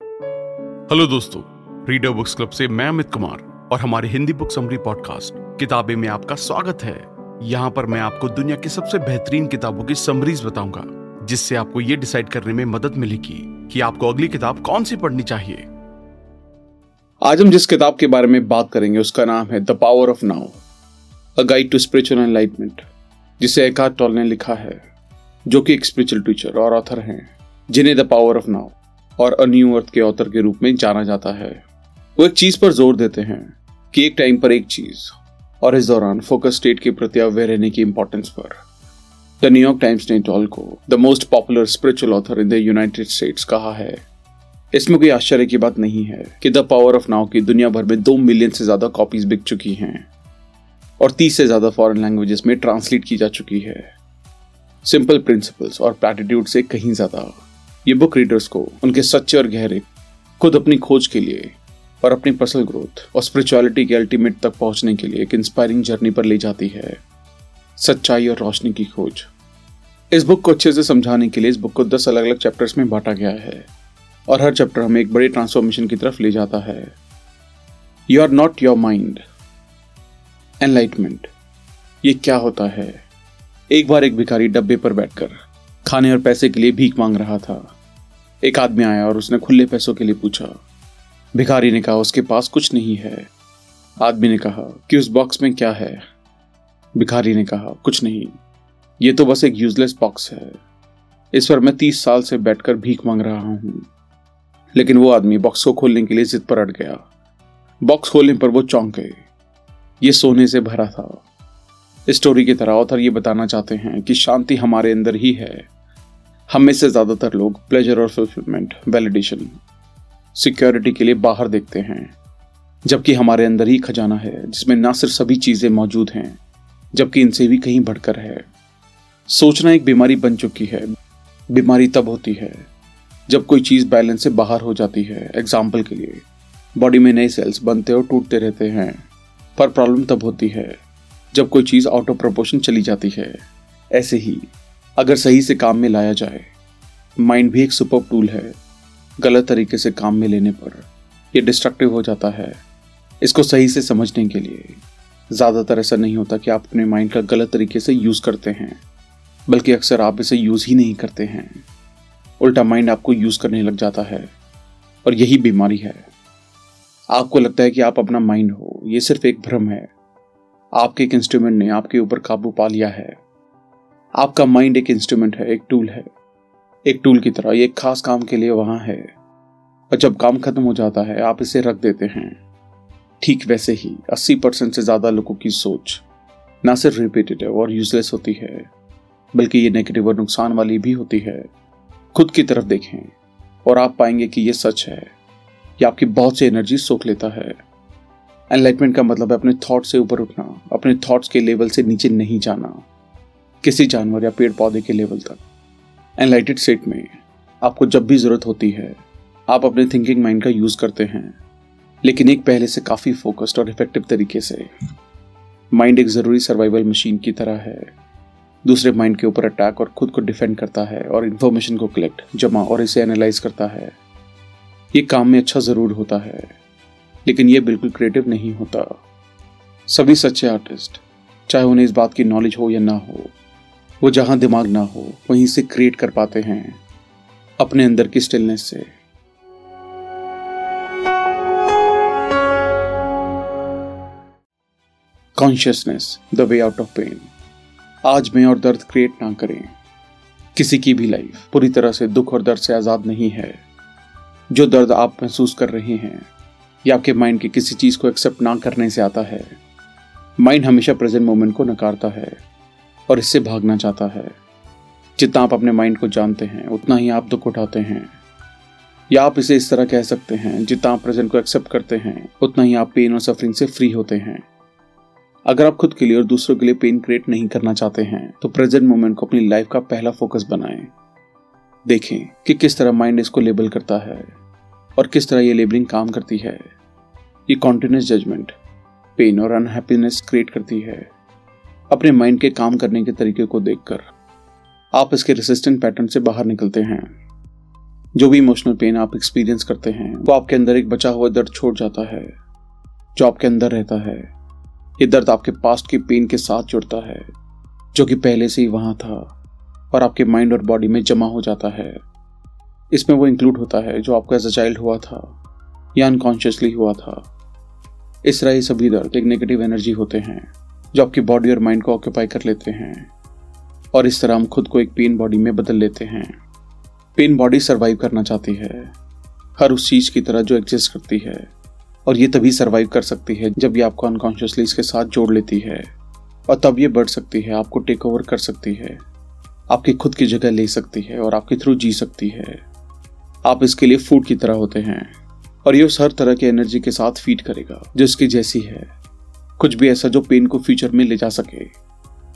Hello दोस्तों reader books club से मैं अमित कुमार और हमारे हिंदी बुक समरी पॉडकास्ट किताबे में आपका स्वागत है। यहाँ पर मैं आपको दुनिया की सबसे बेहतरीन किताबों की समरीज बताऊँगा, जिससे आपको ये डिसाइड करने में मदद मिलेगी कि आपको अगली किताब कौन सी पढ़नी चाहिए। आज हम जिस किताब के बारे में बात करेंगे, उसका नाम है the power of now a guide to spiritual enlightenment जिसे एकार्ट टॉल ने लिखा है, जो कि एक स्पिरिचुअल टीचर और ऑथर हैं, जिन्हें द पावर ऑफ़ नाउ और अ न्यू अर्थ के ऑथर के रूप में जाना जाता है। वो एक चीज़ पर ज़ोर देते हैं कि एक टाइम पर एक चीज़ और इस दौरान फोकस स्टेट के प्रति अवेयर रहने की इंपॉर्टेंस पर। द न्यूयॉर्क टाइम्स ने टॉल को the most popular spiritual author in the United States कहा है। इसमें कोई आश्चर्य की बात नहीं है कि द पावर ऑफ़ नाउ की दुनिया भर में दो मिलियन से ज़्यादा कॉपीज बिक चुकी हैं और तीस से ज़्यादा फॉरेन लैंग्वेजेस में ट्रांसलेट की जा चुकी है। सिंपल प्रिंसिपल्स और प्लेटिट्यूड से कहीं ज़्यादा। ये बुक रीडर्स को उनके सच्चे और गहरे, खुद अपनी खोज के लिए और अपनी पर्सनल ग्रोथ और स्पिरिचुअलिटी के अल्टीमेट तक पहुँचने के लिए एक इंस्पायरिंग जर्नी पर ले जाती है सच्चाई और रोशनी की खोज। इस बुक को अच्छे से समझाने के लिए इस बुक को दस अलग अलग चैप्टर्स में बांटा गया है और हर चैप्टर हमें एक बड़े ट्रांसफॉर्मेशन की तरफ़ ले जाता है। You are not your mind enlightenment ये क्या होता है? एक बार एक भिखारी डब्बे पर बैठकर खाने और पैसे के लिए भीख मांग रहा था। एक आदमी आया और उसने खुले पैसों के लिए पूछा, भिखारी ने कहा, उसके पास कुछ नहीं है। आदमी ने कहा, कि उस बॉक्स में क्या है? भिखारी ने कहा, कुछ नहीं। ये तो बस एक यूजलेस बॉक्स है। इस पर मैं तीस साल से बैठकर भीख मांग रहा हूँ। लेकिन वो आदमी बॉक्स को खोलने के लिए जिद पर अट गया। बॉक्स खोलने पर वो चौंके ये सोने से भरा था। स्टोरी की तरह ऑथर ये बताना चाहते हैं कि शांति हमारे अंदर ही है। हम में से ज़्यादातर लोग प्लेजर और फुलफिलमेंट वैलिडेशन सिक्योरिटी के लिए बाहर देखते हैं। जबकि हमारे अंदर ही खजाना है, जिसमें ना सिर्फ़ सभी चीज़ें मौजूद हैं, जबकि इनसे भी कहीं बढ़कर है। सोचना एक बीमारी बन चुकी है। बीमारी तब होती है, जब कोई चीज़ बैलेंस से बाहर हो जाती है एग्ज़ाम्पल के लिए। बॉडी में नए सेल्स बनते और टूटते रहते हैं, पर प्रॉब्लम तब होती है, जब कोई चीज़ आउट ऑफ़ प्रपोर्शन चली जाती है। ऐसे ही अगर सही से काम में लाया जाए माइंड भी एक सुपर टूल है। गलत तरीके से काम में लेने पर यह डिस्ट्रक्टिव हो जाता है। इसको सही से समझने के लिए ज़्यादातर ऐसा नहीं होता कि आप अपने माइंड का गलत तरीके से यूज़ करते हैं, बल्कि अक्सर आप इसे यूज़ ही नहीं करते हैं। उल्टा माइंड आपको यूज़ करने लग जाता है, और यही बीमारी है। आपको लगता है कि आप अपना माइंड हो, ये सिर्फ़ एक भ्रम है। आपके एक इंस्ट्रूमेंट ने आपके ऊपर काबू पा लिया है। आपका माइंड एक इंस्ट्रूमेंट है, एक टूल है। एक टूल की तरह, ये एक खास काम के लिए वहाँ है। और जब काम खत्म हो जाता है, आप इसे रख देते हैं। ठीक वैसे ही 80 परसेंट से ज़्यादा लोगों की सोच ना सिर्फ़ रिपीटेटिव और यूजलेस होती है, बल्कि ये नेगेटिव और नुकसान वाली भी होती है। खुद की तरफ़ देखें, और आप पाएँगे कि ये सच है। ये आपकी बहुत सी एनर्जी सोख लेता है। एनलाइटमेंट का मतलब है अपने थॉट से ऊपर उठना, अपने थॉट्स के लेवल से नीचे नहीं जाना। किसी जानवर या पेड़ पौधे के लेवल तक। एनलाइटेड स्टेट में आपको जब भी ज़रूरत होती है, आप अपने थिंकिंग माइंड का यूज़ करते हैं। लेकिन एक पहले से काफ़ी फोकस्ड और इफ़ेक्टिव तरीके से। माइंड एक ज़रूरी सर्वाइवल मशीन की तरह है। दूसरे माइंड के ऊपर अटैक और खुद को डिफेंड करता है और इन्फॉर्मेशन को कलेक्ट जमा और इसे एनालाइज करता है। ये काम में अच्छा ज़रूर होता है, लेकिन ये बिल्कुल क्रिएटिव नहीं होता। सभी सच्चे आर्टिस्ट चाहे उन्हें इस बात की नॉलेज हो या ना हो वो जहाँ दिमाग ना हो, वहीं से क्रिएट कर पाते हैं, अपने अंदर की स्टिलनेस से। Consciousness the way out of pain आज में और दर्द क्रिएट ना करें। किसी की भी लाइफ पूरी तरह से दुख और दर्द से आज़ाद नहीं है। जो दर्द आप महसूस कर रहे हैं, या आपके माइंड की किसी चीज़ को एक्सेप्ट ना करने से आता है माइंड हमेशा प्रेजेंट मोमेंट को नकारता है। और इससे भागना चाहता है। जितना आप अपने माइंड को जानते हैं, उतना ही आप दुख उठाते हैं। या आप इसे इस तरह कह सकते हैं, जितना आप प्रेजेंट को एक्सेप्ट करते हैं, उतना ही आप पेन और सफरिंग से फ्री होते हैं। अगर आप खुद के लिए और दूसरों के लिए पेन क्रिएट नहीं करना चाहते हैं तो प्रेजेंट मोमेंट को अपनी लाइफ का पहला फोकस बनाएँ। देखें कि किस तरह माइंड इसको लेबल करता है और किस तरह ये लेबलिंग काम करती है। ये कॉन्टिन्यूस जजमेंट पेन और अनहैप्पीनेस क्रिएट करती है। अपने माइंड के काम करने के तरीके को देखकर आप इसके रेसिस्टेंट पैटर्न से बाहर निकलते हैं। जो भी इमोशनल पेन आप एक्सपीरियंस करते हैं, वो आपके अंदर एक बचा हुआ दर्द छोड़ जाता है, जो आपके अंदर रहता है। ये दर्द आपके पास्ट के पेन के साथ जुड़ता है, जो कि पहले से ही वहाँ था और आपके माइंड और बॉडी में जमा हो जाता है। इसमें वो इंक्लूड होता है जो आपका एज अ चाइल्ड हुआ था, या अनकॉन्शियसली हुआ था। इस तरह ये सभी दर्द एक नेगेटिव एनर्जी होते हैं। जो आपकी बॉडी और माइंड को ऑक्यूपाई कर लेते हैं। और इस तरह हम खुद को एक पेन बॉडी में बदल लेते हैं। पेन बॉडी सर्वाइव करना चाहती है। हर उस चीज़ की तरह जो एग्जिस्ट करती है। और ये तभी सर्वाइव कर सकती है जब ये आपको अनकॉन्शियसली इसके साथ जोड़ लेती है। और तब ये बढ़ सकती है, आपको टेक ओवर कर सकती है। आपकी खुद की जगह ले सकती है और आपके थ्रू जी सकती है। आप इसके लिए फ़ूड की तरह होते हैं। और ये उस हर तरह की एनर्जी के साथ फ़ीड करेगा जो इसकी जैसी है। कुछ भी ऐसा जो पेन को फ्यूचर में ले जा सके।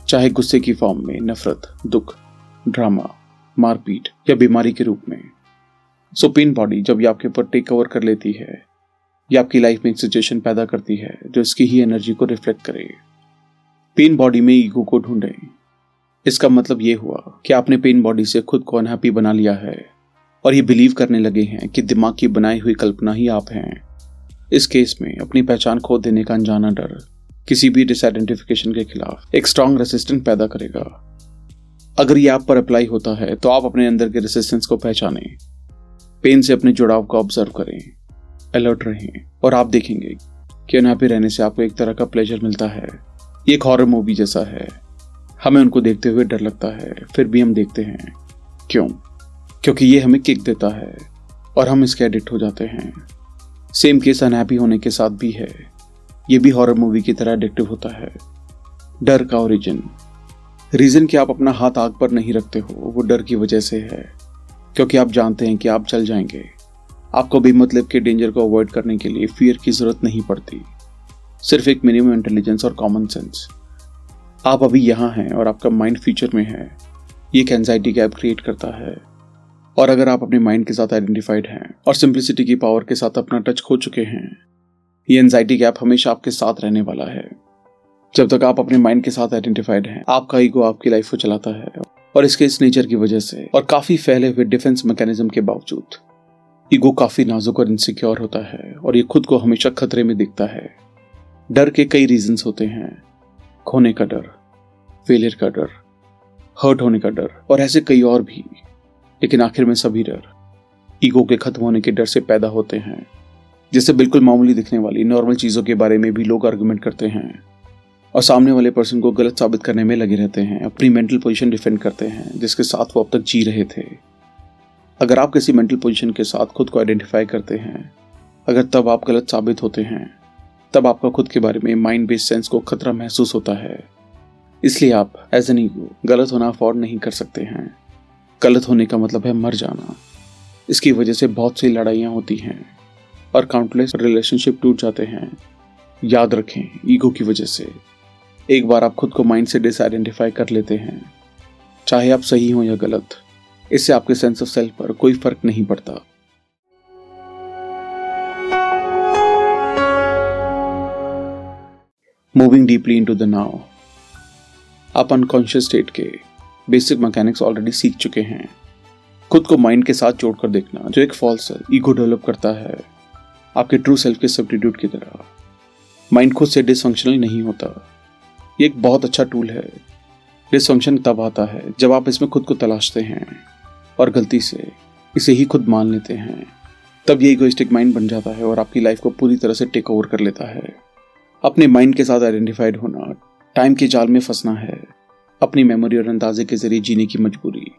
चाहे गुस्से की फॉर्म में नफरत, दुख ड्रामा मारपीट या बीमारी के रूप में। सो पेन बॉडी जब ये आपके ऊपर टेक ओवर कर लेती है, ये आपकी लाइफ में एक सिचुएशन पैदा करती है, जो इसकी ही एनर्जी को रिफ्लेक्ट करे। पेन बॉडी में ईगो को ढूंढे। इसका मतलब ये हुआ कि आपने पेन बॉडी से खुद को अनहैप्पी बना लिया है और ये बिलीव करने लगे हैं कि दिमाग की बनाई हुई कल्पना ही आप हैं। इस केस में अपनी पहचान खो देने का अनजाना डर किसी भी डिसआइडेंटिफिकेशन के खिलाफ एक स्ट्रांग रेसिस्टेंट पैदा करेगा। अगर ये आप पर अप्लाई होता है तो आप अपने अंदर के रेसिस्टेंस को पहचानें। पेन से अपने जुड़ाव को ऑब्ज़र्व करें। अलर्ट रहें। और आप देखेंगे कि अनहैप्पी रहने से आपको एक तरह का प्लेजर मिलता है। ये एक हॉरर मूवी जैसा है। हमें उनको देखते हुए डर लगता है। फिर भी हम देखते हैं। क्यों? क्योंकि ये हमें किक देता है। और हम इसके एडिक्ट हो जाते हैं। सेम केस अनहैप्पी होने के साथ भी है। ये भी हॉरर मूवी की तरह एडिक्टिव होता है। डर का ओरिजिन रीजन कि आप अपना हाथ आग पर नहीं रखते हो, वो डर की वजह से है। क्योंकि आप जानते हैं कि आप चल जाएँगे। आपको भी मतलब के डेंजर को अवॉइड करने के लिए फियर की ज़रूरत नहीं पड़ती। सिर्फ़ एक मिनिमम इंटेलिजेंस और कॉमन सेंस आप अभी यहाँ हैं और आपका माइंड फ्यूचर में है। ये एक एनजाइटी गैप क्रिएट करता है। और अगर आप अपने माइंड के साथ आइडेंटिफाइड हैं और सिंप्लिसिटी की पावर के साथ अपना टच खो चुके हैं, ये एनजाइटी गैप हमेशा आपके साथ रहने वाला है। जब तक आप अपने माइंड के साथ आइडेंटिफाइड हैं, आपका ईगो आपकी लाइफ को चलाता है और इसके इस नेचर की वजह से और काफ़ी फैले हुए डिफेंस मैकेनिज्म के बावजूद ईगो काफ़ी नाजुक और इनसिक्योर होता है और ये खुद को हमेशा खतरे में दिखता है। डर के कई रीजन होते हैं। खोने का डर फेलियर का डर हर्ट होने का डर और ऐसे कई और भी। लेकिन आखिर में सभी डर, ईगो के खत्म होने के डर से पैदा होते हैं जिससे बिल्कुल मामूली दिखने वाली नॉर्मल चीज़ों के बारे में भी लोग आर्गुमेंट करते हैं और सामने वाले पर्सन को गलत साबित करने में लगे रहते हैं, अपनी मेंटल पोजीशन डिफेंड करते हैं, जिसके साथ वो अब तक जी रहे थे। अगर आप किसी मेंटल पोजीशन के साथ खुद को आइडेंटिफाई करते हैं, अगर तब आप गलत साबित होते हैं, तब आपका खुद के बारे में माइंड बेस्ड सेंस को खतरा महसूस होता है। इसलिए आप एज एन ईगो गलत होना अफोर्ड नहीं कर सकते हैं। गलत होने का मतलब है मर जाना। इसकी वजह से बहुत सी लड़ाइयाँ होती हैं और काउंटलेस रिलेशनशिप टूट जाते हैं। याद रखें ईगो की वजह से। एक बार आप खुद को माइंड से डिसआइडेंटिफाई कर लेते हैं। चाहे आप सही हो या गलत, इससे आपके सेंस ऑफ़ सेल्फ पर कोई फ़र्क नहीं पड़ता। Moving deeply into the now आप अनकॉन्शियस स्टेट के बेसिक मैकेनिक्स ऑलरेडी सीख चुके हैं। खुद को माइंड के साथ जोड़कर देखना, जो एक फॉल्स ईगो डेवलप करता है, आपके ट्रू सेल्फ के सब्टीट्यूट की तरह। माइंड खुद से डिसफंक्शनल नहीं होता। ये एक बहुत अच्छा टूल है। डिसफंक्शन तब आता है, जब आप इसमें खुद को तलाशते हैं और गलती से इसे ही खुद मान लेते हैं। तब ये इगोइस्टिक माइंड बन जाता है और आपकी लाइफ को पूरी तरह से टेक ओवर कर लेता है। अपने माइंड के साथ आइडेंटिफाइड होना टाइम के जाल में फंसना है। अपनी मेमोरी और अंदाजे के ज़रिए जीने की मजबूरी।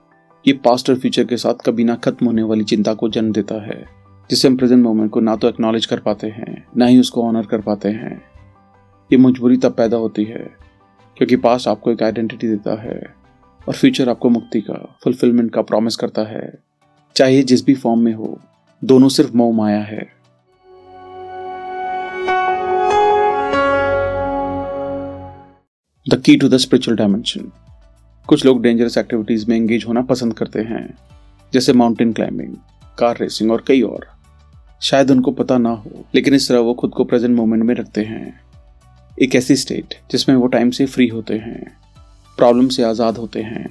ये पास्ट और फ्यूचर के साथ कभी ना खत्म होने वाली चिंता को जन्म देता है जिससे हम प्रेजेंट मोमेंट को ना तो एक्नॉलेज कर पाते हैं, ना ही उसको ऑनर कर पाते हैं। ये मजबूरी तब पैदा होती है, क्योंकि पास्ट आपको एक आइडेंटिटी देता है, और फ्यूचर आपको मुक्ति का फुलफिलमेंट का प्रॉमिस करता है। चाहे जिस भी फॉर्म में हो, दोनों सिर्फ़ मोह माया है। The key to the spiritual dimension कुछ लोग डेंजरस एक्टिविटीज़ में एंगेज होना पसंद करते हैं, जैसे माउंटेन क्लाइंबिंग कार रेसिंग और कई और। शायद उनको पता ना हो, लेकिन इस तरह वो खुद को प्रेजेंट मोमेंट में रखते हैं। एक ऐसी स्टेट जिसमें वो टाइम से फ्री होते हैं प्रॉब्लम से आज़ाद होते हैं,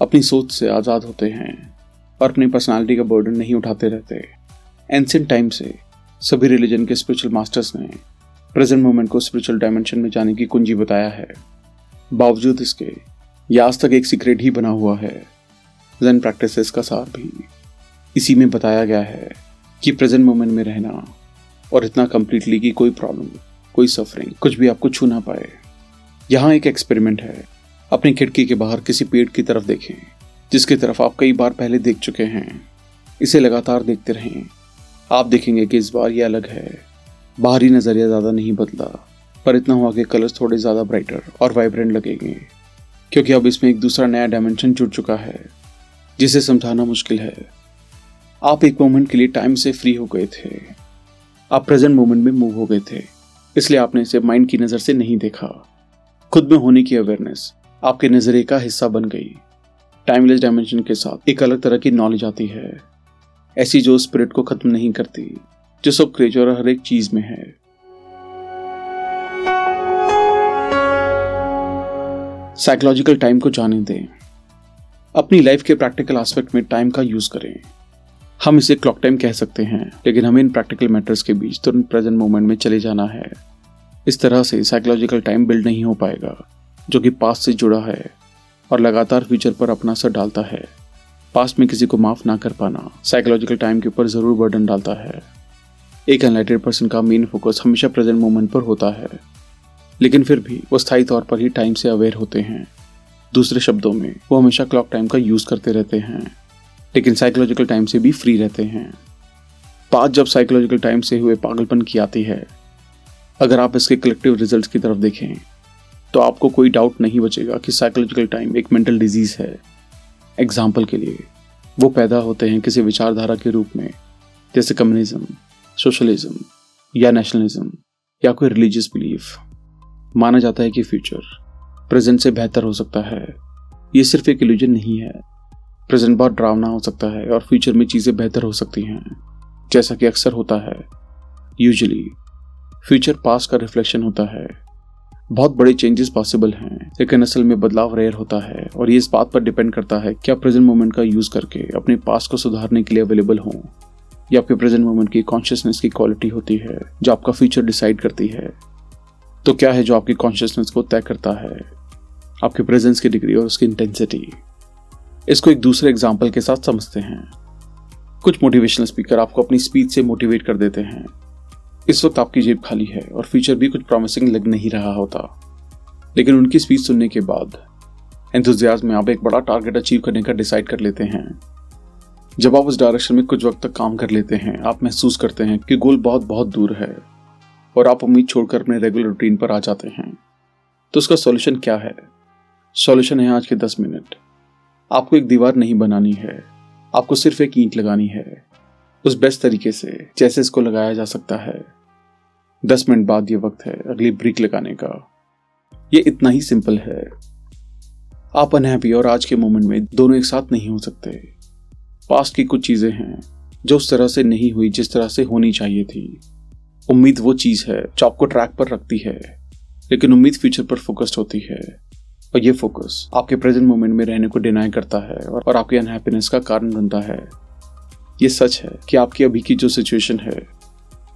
अपनी सोच से आज़ाद होते हैं और अपनी पर्सनालिटी का बर्डन नहीं उठाते रहते। एंशियंट टाइम से सभी रिलीजन के स्पिरिचुअल मास्टर्स ने प्रेजेंट मोमेंट को स्पिरिचुअल डायमेंशन में जाने की कुंजी बताया है। बावजूद इसके यह आज तक एक सीक्रेट ही बना हुआ है। जन प्रैक्टिसेस का सार भी। इसी में बताया गया है कि प्रेजेंट मोमेंट में रहना और इतना कंप्लीटली कि कोई प्रॉब्लम कोई सफरिंग कुछ भी आपको छू ना पाए। यहाँ एक एक्सपेरिमेंट है। अपनी खिड़की के बाहर किसी पेड़ की तरफ़ देखें, जिसकी तरफ़ आप कई बार पहले देख चुके हैं। इसे लगातार देखते रहें। आप देखेंगे कि इस बार यह अलग है। बाहरी नज़रिया ज़्यादा नहीं बदला। पर इतना हुआ कि कलर्स थोड़े ज़्यादा ब्राइटर और वाइब्रेंट लगेंगे, क्योंकि अब इसमें एक दूसरा नया डायमेंशन जुड़ चुका है, जिसे समझाना मुश्किल है। आप एक मोमेंट के लिए टाइम से फ्री हो गए थे। आप प्रेजेंट मोमेंट में मूव हो गए थे, इसलिए आपने इसे माइंड की नज़र से नहीं देखा। खुद में होने की अवेयरनेस आपके नज़रिए का हिस्सा बन गई। टाइमलेस डायमेंशन के साथ एक अलग तरह की नॉलेज आती है। ऐसी जो स्पिरिट को खत्म नहीं करती, जो सब क्रिएचर और हर एक चीज़ में है। साइकोलॉजिकल टाइम को जाने दें। अपनी लाइफ के प्रैक्टिकल एस्पेक्ट में टाइम का यूज़ करें। हम इसे क्लॉक टाइम कह सकते हैं, लेकिन हमें इन प्रैक्टिकल मैटर्स के बीच तुरंत प्रेजेंट मोमेंट में चले जाना है। इस तरह से साइकोलॉजिकल टाइम बिल्ड नहीं हो पाएगा, जो कि पास्ट से जुड़ा है और लगातार फ्यूचर पर अपना असर डालता है। पास्ट में किसी को माफ़ ना कर पाना साइकोलॉजिकल टाइम के ऊपर ज़रूर बर्डन डालता है। एक अनलाइटेड पर्सन का मेन फोकस हमेशा प्रेजेंट मोमेंट पर होता है। लेकिन फिर भी वो स्थायी तौर पर ही टाइम से अवेयर होते हैं। दूसरे शब्दों में, वो हमेशा क्लॉक टाइम का यूज़ करते रहते हैं, लेकिन साइकोलॉजिकल टाइम से भी फ्री रहते हैं। बात जब साइकोलॉजिकल टाइम से हुए पागलपन की आती है, अगर आप इसके कलेक्टिव रिजल्ट्स की तरफ़ देखें तो आपको कोई डाउट नहीं बचेगा कि साइकोलॉजिकल टाइम एक मेंटल डिज़ीज़ है। एग्ज़ाम्पल के लिए, वो पैदा होते हैं किसी विचारधारा के रूप में, जैसे कम्युनिज्म सोशलिज्म या नेशनलिज्म या कोई रिलीजियस बिलीफ माना जाता है कि फ्यूचर प्रेजेंट से बेहतर हो सकता है। ये सिर्फ़ एक इल्यूजन नहीं है। प्रेजेंट बहुत ड्रावना हो सकता है और फ्यूचर में चीज़ें बेहतर हो सकती हैं। जैसा कि अक्सर होता है। यूजली फ्यूचर पास का रिफ्लेक्शन होता है। बहुत बड़े चेंजेस पॉसिबल हैं, लेकिन असल में बदलाव रेयर होता है और ये इस बात पर डिपेंड करता है कि आप प्रेजेंट मोमेंट का यूज़ करके अपने पास को सुधारने के लिए अवेलेबल हो, या आपके प्रेजेंट मोमेंट की कॉन्शियसनेस की क्वालिटी होती है, जो आपका फ्यूचर डिसाइड करती है। तो क्या है जो आपकी कॉन्शियसनेस को तय करता है? आपके प्रेजेंस की डिग्री और उसकी इंटेंसिटी इसको एक दूसरे एग्ज़ाम्पल के साथ समझते हैं। कुछ मोटिवेशनल स्पीकर आपको अपनी स्पीच से मोटिवेट कर देते हैं। इस वक्त आपकी जेब खाली है और फ्यूचर भी कुछ प्रॉमिसिंग लग नहीं रहा होता। लेकिन उनकी स्पीच सुनने के बाद एंथुजियाज में आप एक बड़ा टारगेट अचीव करने का डिसाइड कर लेते हैं। जब आप उस डायरेक्शन में कुछ वक्त तक काम कर लेते हैं, आप महसूस करते हैं कि गोल बहुत बहुत दूर है। और आप उम्मीद छोड़कर अपने रेगुलर रूटीन पर आ जाते हैं। तो उसका सॉल्यूशन क्या है? सॉल्यूशन है आज के दस मिनट आपको एक दीवार नहीं बनानी है। आपको सिर्फ़ एक ईंट लगानी है। उस बेस्ट तरीके से, जैसे इसको लगाया जा सकता है। दस मिनट बाद ये वक्त है अगली ब्रिक लगाने का। ये इतना ही सिंपल है। आप अनहैप्पी और आज के मोमेंट में दोनों एक साथ नहीं हो सकते। पास्ट की कुछ चीज़ें हैं, जो उस तरह से नहीं हुई जिस तरह से होनी चाहिए थी। उम्मीद वो चीज़ है जो आपको ट्रैक पर रखती है, लेकिन उम्मीद फ्यूचर पर फोकस्ड होती है। और ये फोकस आपके प्रेजेंट मोमेंट में रहने को डिनाई करता है और आपकी अनहैप्पीनेस का कारण बनता है। ये सच है कि आपकी अभी की जो सिचुएशन है,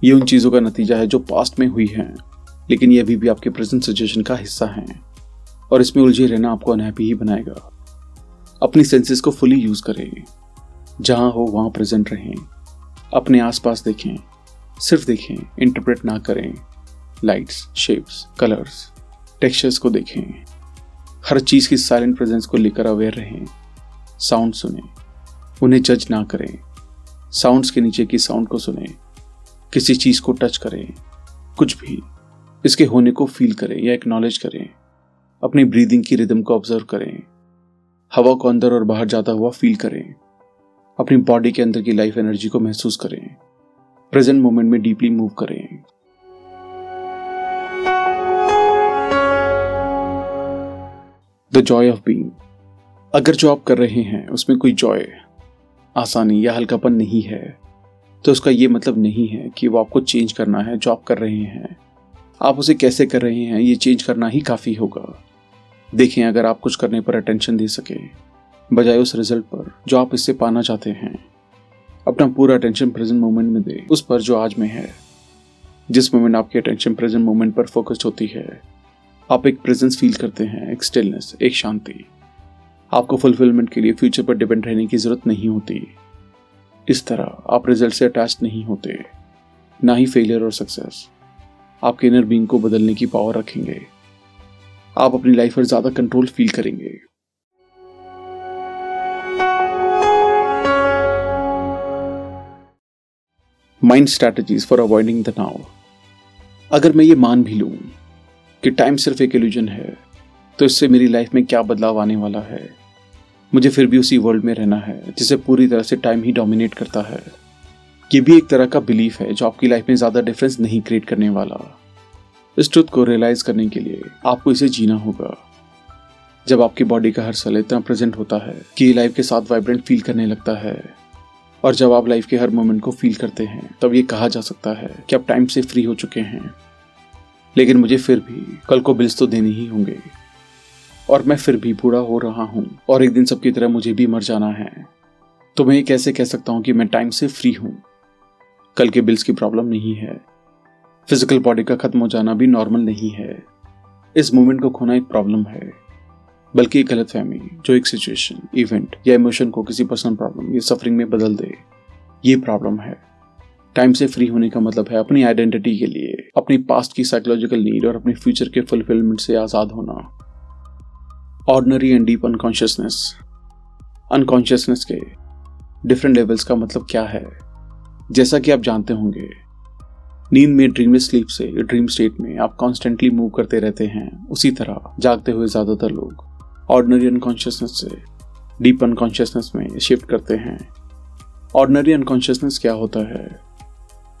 ये उन चीज़ों का नतीजा है जो पास्ट में हुई हैं, लेकिन ये अभी भी आपके प्रेजेंट सिचुएशन का हिस्सा हैं। और इसमें उलझे रहना आपको अनहैप्पी ही बनाएगा। अपनी सेंसेस को फुली यूज़ करें। जहाँ हो, वहाँ प्रेजेंट रहें। अपने आसपास देखें। सिर्फ़ देखें इंटरप्रेट ना करें लाइट्स शेप्स कलर्स टेक्सचर्स को देखें। हर चीज़ की साइलेंट प्रेजेंस को लेकर अवेयर रहें साउंड सुने। उन्हें जज ना करें साउंड्स के नीचे की साउंड को सुने। किसी चीज़ को टच करें, कुछ भी। इसके होने को फील करें या एक्नॉलेज करें। अपनी ब्रीदिंग की रिदम को ऑब्ज़र्व करें। हवा को अंदर और बाहर जाता हुआ फील करें। अपनी बॉडी के अंदर की लाइफ एनर्जी को महसूस करें। प्रेजेंट मोमेंट में डीपली मूव करें द जॉय ऑफ़ बीइंग अगर जो आप कर रहे हैं, उसमें कोई जॉय आसानी या हल्कापन नहीं है तो उसका ये मतलब नहीं है कि वो आपको चेंज करना है, जो आप कर रहे हैं। आप उसे कैसे कर रहे हैं, ये चेंज करना ही काफ़ी होगा। देखें, अगर आप कुछ करने पर अटेंशन दे सके, बजाय उस रिज़ल्ट पर, जो आप इससे पाना चाहते हैं। अपना पूरा अटेंशन प्रेजेंट मोमेंट में दे। उस पर जो आज में है, जिस मोमेंट आपकी अटेंशन प्रेजेंट मोमेंट पर फोकस्ड होती है, आप एक प्रेजेंस फील करते हैं, एक स्टिलनेस एक शांति। आपको फुलफिलमेंट के लिए फ्यूचर पर डिपेंड रहने की ज़रूरत नहीं होती। इस तरह आप रिज़ल्ट से अटैच नहीं होते, ना ही फेलियर और सक्सेस आपके इनर बींग को बदलने की पावर रखेंगे। आप अपनी लाइफ पर ज़्यादा कंट्रोल फील करेंगे। Mind strategies for avoiding the now. अगर मैं ये मान भी लूँ कि टाइम सिर्फ़ एक इल्यूजन है तो इससे मेरी लाइफ में क्या बदलाव आने वाला है? मुझे फिर भी उसी वर्ल्ड में रहना है, जिसे पूरी तरह से टाइम ही डोमिनेट करता है। ये भी एक तरह का बिलीफ है जो आपकी लाइफ में ज़्यादा डिफरेंस नहीं क्रिएट करने वाला। इस ट्रुथ को रियलाइज़ करने के लिए आपको इसे जीना होगा। जब आपकी बॉडी का हर सेल इतना प्रेजेंट होता है कि लाइफ के साथ वाइब्रेंट फील करने लगता है। और जब आप लाइफ के हर मोमेंट को फील करते हैं, तब ये कहा जा सकता है कि आप टाइम से फ्री हो चुके हैं। लेकिन मुझे फिर भी कल को बिल्स तो देने ही होंगे। और मैं फिर भी बूढ़ा हो रहा हूँ और एक दिन सबकी तरह मुझे भी मर जाना है। तो मैं ये कैसे कह सकता हूँ कि मैं टाइम से फ्री हूँ? कल के बिल्स की प्रॉब्लम नहीं है। फ़िज़िकल बॉडी का खत्म हो जाना भी नॉर्मल नहीं है। इस मोमेंट को खोना एक प्रॉब्लम है। बल्कि एक गलत फहमी, जो एक सिचुएशन इवेंट या इमोशन को किसी पर्सनल प्रॉब्लम या सफरिंग में बदल दे, ये प्रॉब्लम है। टाइम से फ्री होने का मतलब है अपनी आइडेंटिटी के लिए, अपनी पास्ट की साइकोलॉजिकल नीड और अपने फ्यूचर के फुलफिलमेंट से आज़ाद होना। Ordinary and deep unconsciousness unconsciousness के डिफरेंट लेवल्स का मतलब क्या है? जैसा कि आप जानते होंगे, नींद में ड्रीम स्लीप से ड्रीम स्टेट में आप कॉन्स्टेंटली मूव करते रहते हैं, उसी तरह जागते हुए ज़्यादातर लोग। ऑर्डनरी अनकॉन्शियसनेस से डीप अनकॉन्शियसनेस में शिफ्ट करते हैं। ऑर्डनरी अनकॉन्शियसनेस क्या होता है?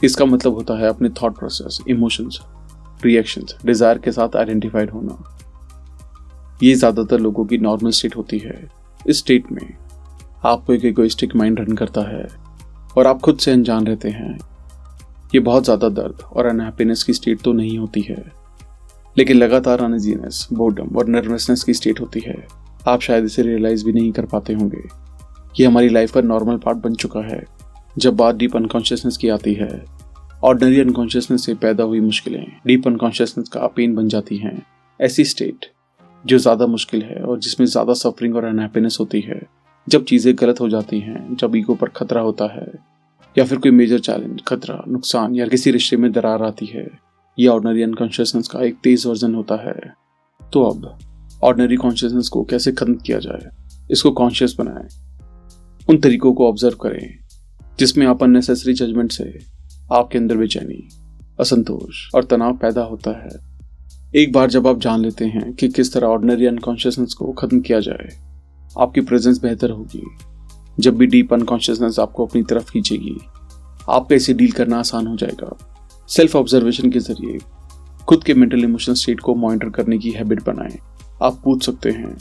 इसका मतलब होता है अपने thought process emotions reactions desire के साथ आइडेंटिफाइड होना। ये ज़्यादातर लोगों की नॉर्मल स्टेट होती है। इस स्टेट में आपको एक इगोइस्टिक माइंड रन करता है और आप खुद से अनजान रहते हैं। ये बहुत ज़्यादा दर्द और अनहैप्पीनेस की स्टेट तो नहीं होती है। लेकिन लगातार अनजीनेस बोर्डम और नर्वसनेस की स्टेट होती है। आप शायद इसे रियलाइज़ भी नहीं कर पाते होंगे। ये हमारी लाइफ का नॉर्मल पार्ट बन चुका है, जब बात डीप अनकॉन्शियसनेस की आती है। ऑर्डनरी अनकॉन्शियसनेस से पैदा हुई मुश्किलें डीप अनकॉन्शियसनेस का पेन बन जाती हैं। ऐसी स्टेट जो ज़्यादा मुश्किल है और जिसमें ज़्यादा सफरिंग और अनहैप्पीनेस होती है। जब चीज़ें गलत हो जाती हैं, जब ईगो पर खतरा होता है, या फिर कोई मेजर चैलेंज खतरा, नुकसान या किसी रिश्ते में दरार आती है। ये ऑर्डनरी अनकॉन्शियसनेस का एक तेज वर्जन होता है। तो अब ऑर्डनरी कॉन्शियसनेस को कैसे खत्म किया जाए? इसको कॉन्शियस बनाएँ। उन तरीकों को ऑब्ज़र्व करें, जिसमें आप अननेसेसरी जजमेंट से आपके अंदर बेचैनी, असंतोष और तनाव पैदा होता है। एक बार जब आप जान लेते हैं कि किस तरह ऑर्डनरी अनकॉन्शियसनेस को खत्म किया जाए, आपकी प्रेजेंस बेहतर होगी। जब भी डीप अनकॉन्शियसनेस आपको अपनी तरफ़ खींचेगी आपका इसे डील करना आसान हो जाएगा। सेल्फ ऑब्जर्वेशन के ज़रिए खुद के मेंटल इमोशनल स्टेट को मॉनिटर करने की हैबिट बनाएँ। आप पूछ सकते हैं,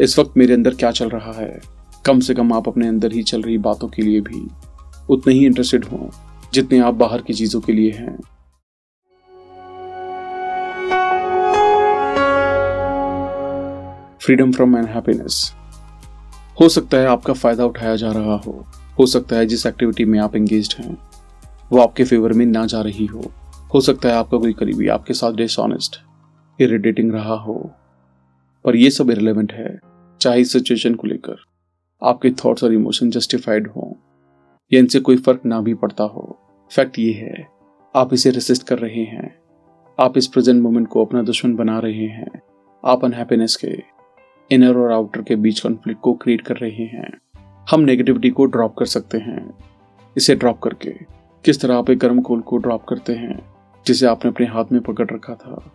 इस वक्त मेरे अंदर क्या चल रहा है? कम से कम आप अपने अंदर ही चल रही बातों के लिए भी उतने ही इंटरेस्टेड हों, जितने आप बाहर की चीज़ों के लिए हैं। फ्रीडम फ्रॉम एन हैप्पीनेस हो सकता है आपका फ़ायदा उठाया जा रहा हो हो सकता है जिस एक्टिविटी में आप एंगेज हैं। वो आपके फेवर में ना जा रही हो। हो सकता है आपका कोई करीबी आपके साथ डिसऑनेस्ट इरिटेटिंग रहा हो। पर ये सब इरेलीवेंट है, चाहे सिचुएशन को लेकर आपके थॉट्स और इमोशन जस्टिफाइड हो, या इनसे कोई फ़र्क ना भी पड़ता हो। फैक्ट ये है, आप इसे रेसिस्ट कर रहे हैं। आप इस प्रेजेंट मोमेंट को अपना दुश्मन बना रहे हैं। आप अनहैप्पीनेस के इनर और आउटर के बीच कॉन्फ्लिक्ट को क्रिएट कर रहे हैं। हम नेगेटिविटी को ड्रॉप कर सकते हैं। इसे ड्रॉप करके किस तरह आप एक गर्म कोल को ड्रॉप करते हैं, जिसे आपने अपने हाथ में पकड़ रखा था?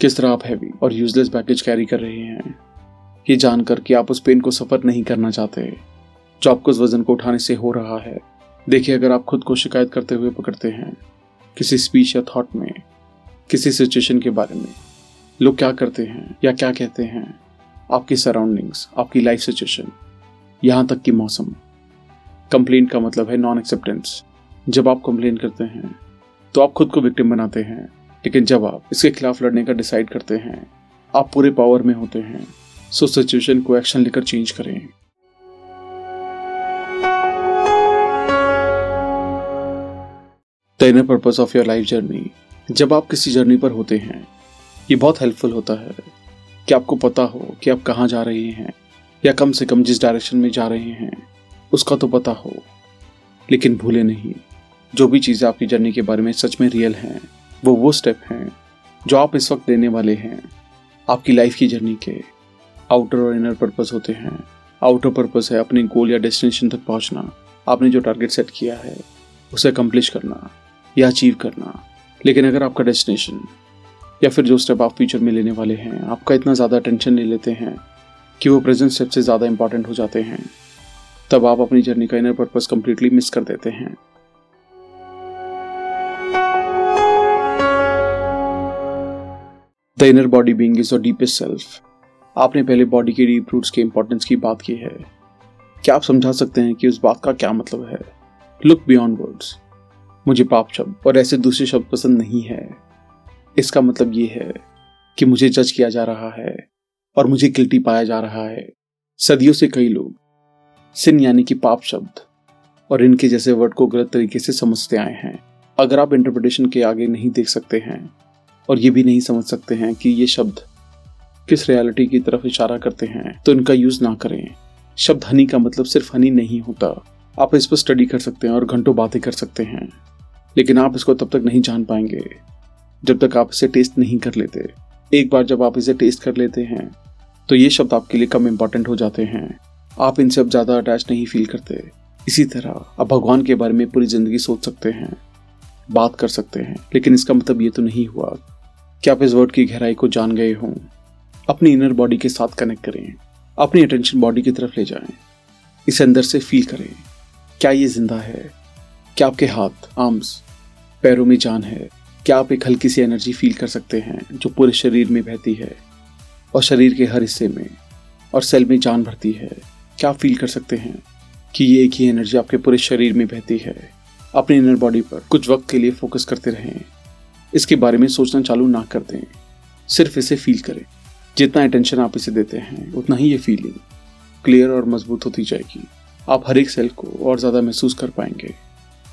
किस तरह आप हैवी और यूजलेस बैगेज कैरी कर रहे हैं? ये जानकर कि आप उस पेन को सफ़र नहीं करना चाहते, जो आपको उस वज़न को उठाने से हो रहा है। देखिए, अगर आप खुद को शिकायत करते हुए पकड़ते हैं, किसी स्पीच या थॉट में, किसी सिचुएशन के बारे में, लोग क्या करते हैं या क्या कहते हैं? आपकी सराउंडिंग्स आपकी लाइफ सिचुएशन यहाँ तक कि मौसम। कंप्लेंट का मतलब है नॉन एक्सेप्टेंस जब आप कंप्लेन करते हैं तो आप खुद को विक्टिम बनाते हैं। लेकिन जब आप इसके खिलाफ लड़ने का डिसाइड करते हैं, आप पूरे पावर में होते हैं। सो सिचुएशन को एक्शन लेकर चेंज करें। The inner purpose of your life journey जब आप किसी जर्नी पर होते हैं, ये बहुत हेल्पफुल होता है। कि आपको पता हो कि आप कहाँ जा रहे हैं, या कम से कम जिस डायरेक्शन में जा रहे हैं, उसका तो पता हो। लेकिन भूले नहीं। जो भी चीज़ें आपकी जर्नी के बारे में सच में रियल हैं, वो वो स्टेप हैं, जो आप इस वक्त लेने वाले हैं, आपकी लाइफ की जर्नी के आउटर और इनर पर्पस होते हैं। आउटर पर्पस है अपने गोल या डेस्टिनेशन तक पहुँचना। आपने जो टारगेट सेट किया है, उसे अकम्प्लिश करना या अचीव करना। लेकिन अगर आपका डेस्टिनेशन या फिर जो स्टेप आप फ्यूचर में लेने वाले हैं, आपका इतना ज़्यादा टेंशन ले लेते हैं कि वो प्रेजेंट स्टेप से ज़्यादा इंपॉर्टेंट हो जाते हैं, तब आप अपनी जर्नी का इनर पर्पस कम्प्लीटली मिस कर देते हैं। The inner body being is your deepest self आपने पहले बॉडी के डीप रूट्स के इंपॉर्टेंस की बात की है। क्या आप समझा सकते हैं कि उस बात का क्या मतलब है? लुक बियॉन्ड वर्ड्स मुझे पाप शब्द और ऐसे दूसरे शब्द पसंद नहीं है। इसका मतलब ये है कि मुझे जज किया जा रहा है और मुझे गिल्टी पाया जा रहा है। सदियों से कई लोग सिन यानी कि पाप शब्द और इनके जैसे वर्ड को गलत तरीके से समझते आए हैं। अगर आप इंटरप्रिटेशन के आगे नहीं देख सकते हैं और ये भी नहीं समझ सकते हैं कि ये शब्द किस रियलिटी की तरफ़ इशारा करते हैं तो इनका यूज़ ना करें। शब्द हनी का मतलब सिर्फ़ हनी नहीं होता। आप इस पर स्टडी कर सकते हैं और घंटों बातें कर सकते हैं, लेकिन आप इसको तब तक नहीं जान पाएँगे, जब तक आप इसे टेस्ट नहीं कर लेते। एक बार जब आप इसे टेस्ट कर लेते हैं तो ये शब्द आपके लिए कम इंपॉर्टेंट हो जाते हैं। आप इनसे अब ज़्यादा अटैच नहीं फील करते। इसी तरह आप भगवान के बारे में पूरी ज़िंदगी सोच सकते हैं, बात कर सकते हैं, लेकिन इसका मतलब ये तो नहीं हुआ। कि आप इस वर्ड की गहराई को जान गए हों। अपनी इनर बॉडी के साथ कनेक्ट करें। अपनी अटेंशन बॉडी की तरफ़ ले जाएँ। इसे अंदर से फील करें। क्या ये ज़िंदा है? क्या आपके हाथ आर्म्स पैरों में जान है? क्या आप एक हल्की सी एनर्जी फील कर सकते हैं जो पूरे शरीर में बहती है? और शरीर के हर हिस्से में और सेल में जान भरती है। क्या आप फील कर सकते हैं कि ये एक ही एनर्जी आपके पूरे शरीर में बहती है? अपनी इनर बॉडी पर कुछ वक्त के लिए फोकस करते रहें। इसके बारे में सोचना चालू ना कर दें सिर्फ़ इसे फील करें। जितना अटेंशन आप इसे देते हैं, उतना ही ये फीलिंग क्लियर और मज़बूत होती जाएगी। आप हर एक सेल को और ज़्यादा महसूस कर पाएँगे।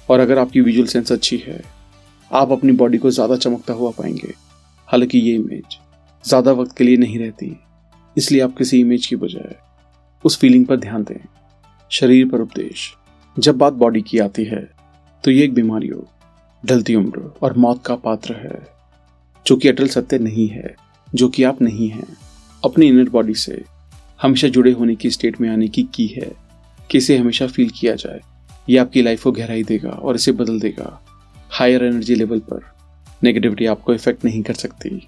और अगर आपकी विजुअल सेंस अच्छी है, आप अपनी बॉडी को ज़्यादा चमकता हुआ पाएँगे। हालाँकि ये इमेज ज़्यादा वक्त के लिए नहीं रहती। इसलिए आप किसी इमेज की बजाय उस फीलिंग पर ध्यान दें। शरीर पर उपदेश। जब बात बॉडी की आती है तो ये एक बीमारियों ढलती उम्र और मौत का पात्र है, जो कि अटल सत्य नहीं है, जो कि आप नहीं हैं। अपनी इनर बॉडी से हमेशा जुड़े होने की स्टेट में आने की की है कि इसे हमेशा फील किया जाए। ये आपकी लाइफ को गहराई देगा और इसे बदल देगा। हायर एनर्जी लेवल पर नेगेटिविटी आपको इफ़ेक्ट नहीं कर सकती।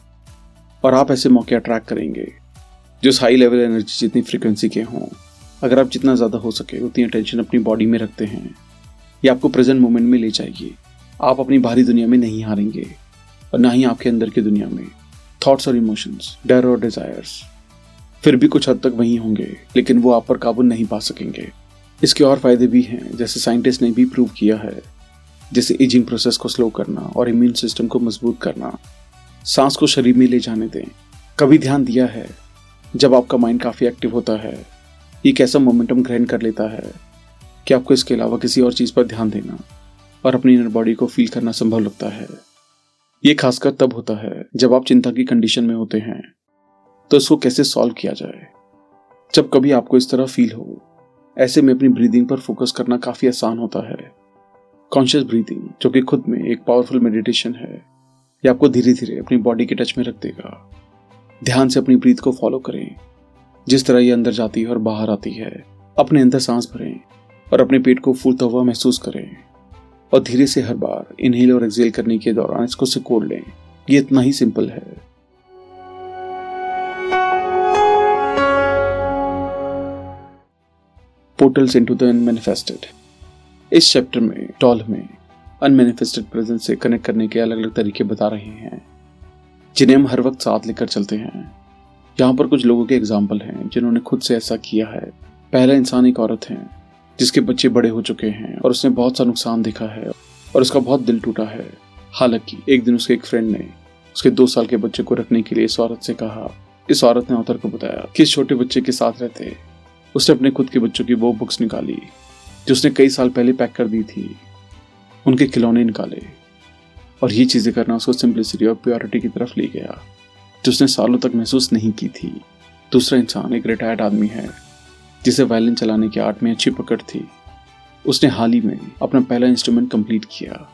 और आप ऐसे मौके अट्रैक्ट करेंगे, जो हाई लेवल एनर्जी जितनी फ्रिक्वेंसी के हों, अगर आप जितना ज़्यादा हो सके, उतनी अटेंशन अपनी बॉडी में रखते हैं। ये आपको प्रेजेंट मोमेंट में ले जाएगी। आप अपनी बाहरी दुनिया में नहीं हारेंगे और ना ही आपके अंदर की दुनिया में। थॉट्स और इमोशंस डर और डिजायर्स फिर भी कुछ हद तक वही होंगे, लेकिन वो आप पर काबू नहीं पा सकेंगे। इसके और फ़ायदे भी हैं, जैसे साइंटिस्ट ने भी प्रूव किया है। जैसे एजिंग प्रोसेस को स्लो करना और इम्यून सिस्टम को मज़बूत करना। सांस को शरीर में ले जाने दें। कभी ध्यान दिया है, जब आपका माइंड काफ़ी एक्टिव होता है। एक ऐसा मोमेंटम ग्रहण कर लेता है? कि आपको इसके अलावा किसी और चीज़ पर ध्यान देना? और अपनी इनर बॉडी को फील करना संभव लगता है। ये खासकर तब होता है जब आप चिंता की कंडीशन में होते हैं। तो इसको कैसे सॉल्व किया जाए? जब कभी आपको इस तरह फील हो, ऐसे में अपनी ब्रीदिंग पर फोकस करना काफ़ी आसान होता है। कॉन्शियस ब्रीदिंग जो कि खुद में एक पावरफुल मेडिटेशन है, ये आपको धीरे धीरे अपनी बॉडी के टच में रख देगा। ध्यान से अपनी ब्रीथ को फॉलो करें। जिस तरह ये अंदर जाती है और बाहर आती है, अपने अंदर सांस भरें और अपने पेट को फूलता हुआ महसूस करें। और धीरे से हर बार इनहेल और एक्सेल करने के दौरान इसको सिकोड़ लें। ये इतना ही सिंपल है। पोर्टल्स इनटू द अनमैनिफेस्टेड इस चैप्टर में टॉल में अनमैनिफेस्टेड प्रेजेंस से कनेक्ट करने के अलग अलग तरीके बता रहे हैं, जिन्हें हम हर वक्त साथ लेकर चलते हैं। यहाँ पर कुछ लोगों के एग्ज़ाम्पल हैं, जिन्होंने खुद से ऐसा किया है। पहला इंसान एक औरत है। जिसके बच्चे बड़े हो चुके हैं और उसने बहुत सा नुकसान देखा है और उसका बहुत दिल टूटा है। हालाँकि एक दिन उसके एक फ्रेंड ने उसके दो साल के बच्चे को रखने के लिए इस औरत से कहा। इस औरत ने ऑथर को बताया कि इस छोटे बच्चे के साथ रहते। उसने अपने खुद के बच्चों की वो बुक्स निकाली, जो उसने कई साल पहले पैक कर दी थी। उनके खिलौने निकाले और ये चीज़ें करना उसको सिंप्लिसिटी और प्योरिटी की तरफ़ ले गया, जो उसने सालों तक महसूस नहीं की थी। दूसरा इंसान, एक रिटायर्ड आदमी है जिसे वायलिन चलाने की आर्ट में अच्छी पकड़ थी, उसने हाल ही में अपना पहला इंस्ट्रूमेंट कंप्लीट किया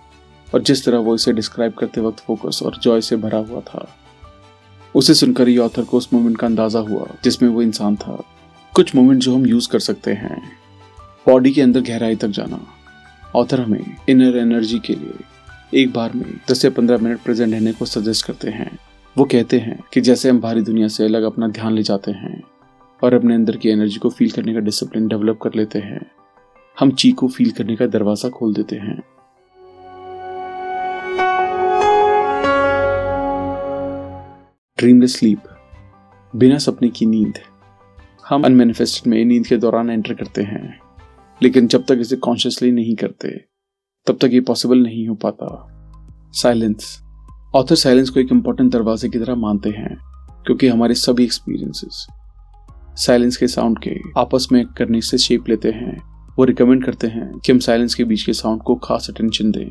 और जिस तरह वो इसे डिस्क्राइब करते वक्त फोकस और जॉय से भरा हुआ था, उसे सुनकर ही ऑथर को उस मोमेंट का अंदाज़ा हुआ जिसमें वो इंसान था। कुछ मोमेंट जो हम यूज़ कर सकते हैं। बॉडी के अंदर गहराई तक जाना। ऑथर हमें इनर एनर्जी के लिए एक बार में दस से पंद्रह मिनट प्रेजेंट रहने को सजेस्ट करते हैं। वो कहते हैं कि जैसे हम बाहरी दुनिया से अलग अपना ध्यान ले जाते हैं और अपने अंदर की एनर्जी को फील करने का डिसिप्लिन डेवलप कर लेते हैं। हम ची को फील करने का दरवाज़ा खोल देते हैं। ड्रीमलेस स्लीप बिना सपने की नींद। हम अनमेनिफेस्टेड में नींद के दौरान एंटर करते हैं, लेकिन जब तक इसे कॉन्शियसली नहीं करते, तब तक ये पॉसिबल नहीं हो पाता। साइलेंस ऑथर साइलेंस को एक इंपॉर्टेंट दरवाजे की तरह मानते हैं, क्योंकि हमारे सभी एक्सपीरियंसेस साइलेंस के साउंड के आपस में करने से शेप लेते हैं। वो रिकमेंड करते हैं कि हम साइलेंस के बीच के साउंड को खास अटेंशन दें।